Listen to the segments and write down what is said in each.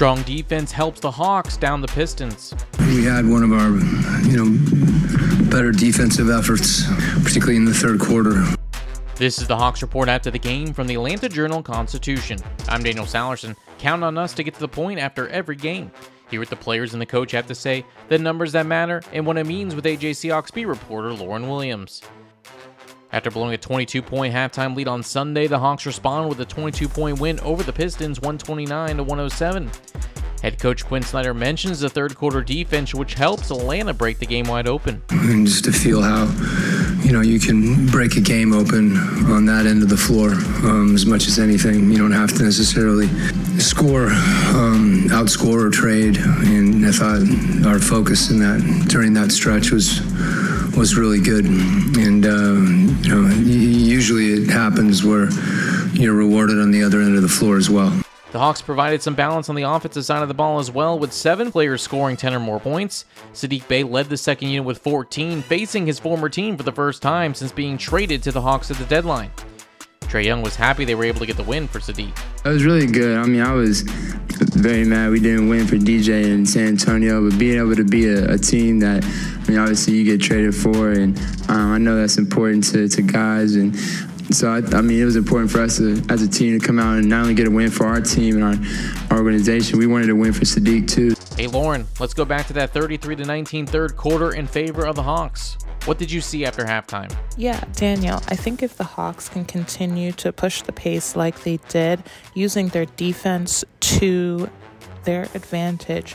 Strong defense helps the Hawks down the Pistons. We had one of our, you know, better defensive efforts, particularly in the third quarter. This is the Hawks report after the game from the Atlanta Journal Constitution. I'm Daniel Sallerson. Count on us to get to the point after every game. Hear what the players and the coach have to say, the numbers that matter, and what it means with AJC Hawks beat reporter Lauren Williams. After blowing a 22 point halftime lead on Sunday, the Hawks respond with a 22 point win over the Pistons 129 to 107. Head coach Quin Snyder mentions the third quarter defense, which helps Atlanta break the game wide open. And just to feel how, you know, you can break a game open on that end of the floor um, as much as anything. You don't have to necessarily score, um, outscore or trade. And I thought our focus in that during that stretch was was really good. And uh, you know, usually it happens where you're rewarded on the other end of the floor as well. The Hawks provided some balance on the offensive side of the ball as well, with seven players scoring 10 or more points. Saddiq Bey led the second unit with 14, facing his former team for the first time since being traded to the Hawks at the deadline. Trae Young was happy they were able to get the win for Saddiq. It was really good. I mean, I was very mad we didn't win for DJ in San Antonio, but being able to be a, a team that, I mean, obviously you get traded for, and um, I know that's important to, to guys, and so I, I, mean, it was important for us to, as a team to come out and not only get a win for our team and our, our organization, we wanted to win for Saddiq too. Hey Lauren, let's go back to that 33 to 19 third quarter in favor of the Hawks. What did you see after halftime? Yeah, Daniel, I think if the Hawks can continue to push the pace like they did, using their defense to their advantage,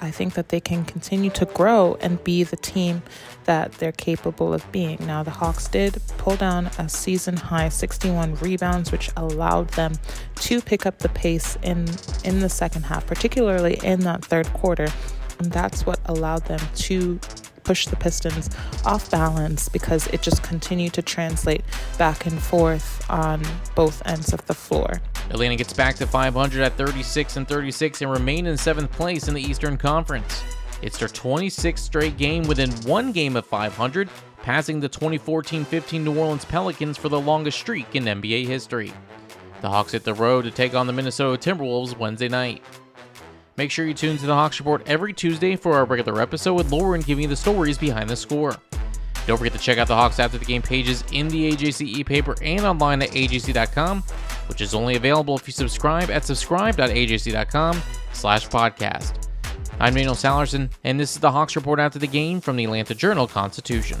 I think that they can continue to grow and be the team that they're capable of being. Now, the Hawks did pull down a season high 61 rebounds, which allowed them to pick up the pace in, in the second half, particularly in that third quarter. And that's what allowed them to push the Pistons off balance because it just continued to translate back and forth on both ends of the floor. Atlanta gets back to 500 at 36 and 36 and remain in seventh place in the Eastern Conference. It's their 26th straight game within one game of 500, passing the 2014 15 New Orleans Pelicans for the longest streak in NBA history. The Hawks hit the road to take on the Minnesota Timberwolves Wednesday night. Make sure you tune to the Hawks Report every Tuesday for our regular episode with Lauren giving you the stories behind the score. Don't forget to check out the Hawks After the Game pages in the AJC e-paper and online at ajc.com, which is only available if you subscribe at subscribe.ajc.com slash podcast. I'm Daniel Sallerson, and this is the Hawks Report After the Game from the Atlanta Journal-Constitution.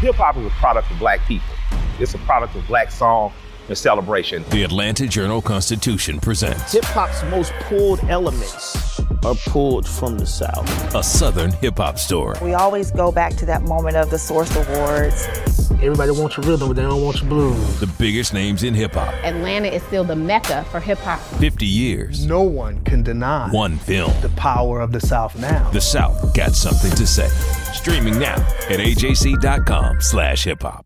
Hip hop is a product of black people. It's a product of black song and celebration. The Atlanta Journal Constitution presents Hip hop's most pulled elements are pulled from the South. A Southern hip hop story. We always go back to that moment of the Source Awards. Everybody wants your rhythm, but they don't want your blues. The biggest names in hip hop. Atlanta is still the mecca for hip hop. 50 years. No one can deny one film. The power of the South now. The South got something to say. Streaming now at ajc.com slash hip hop.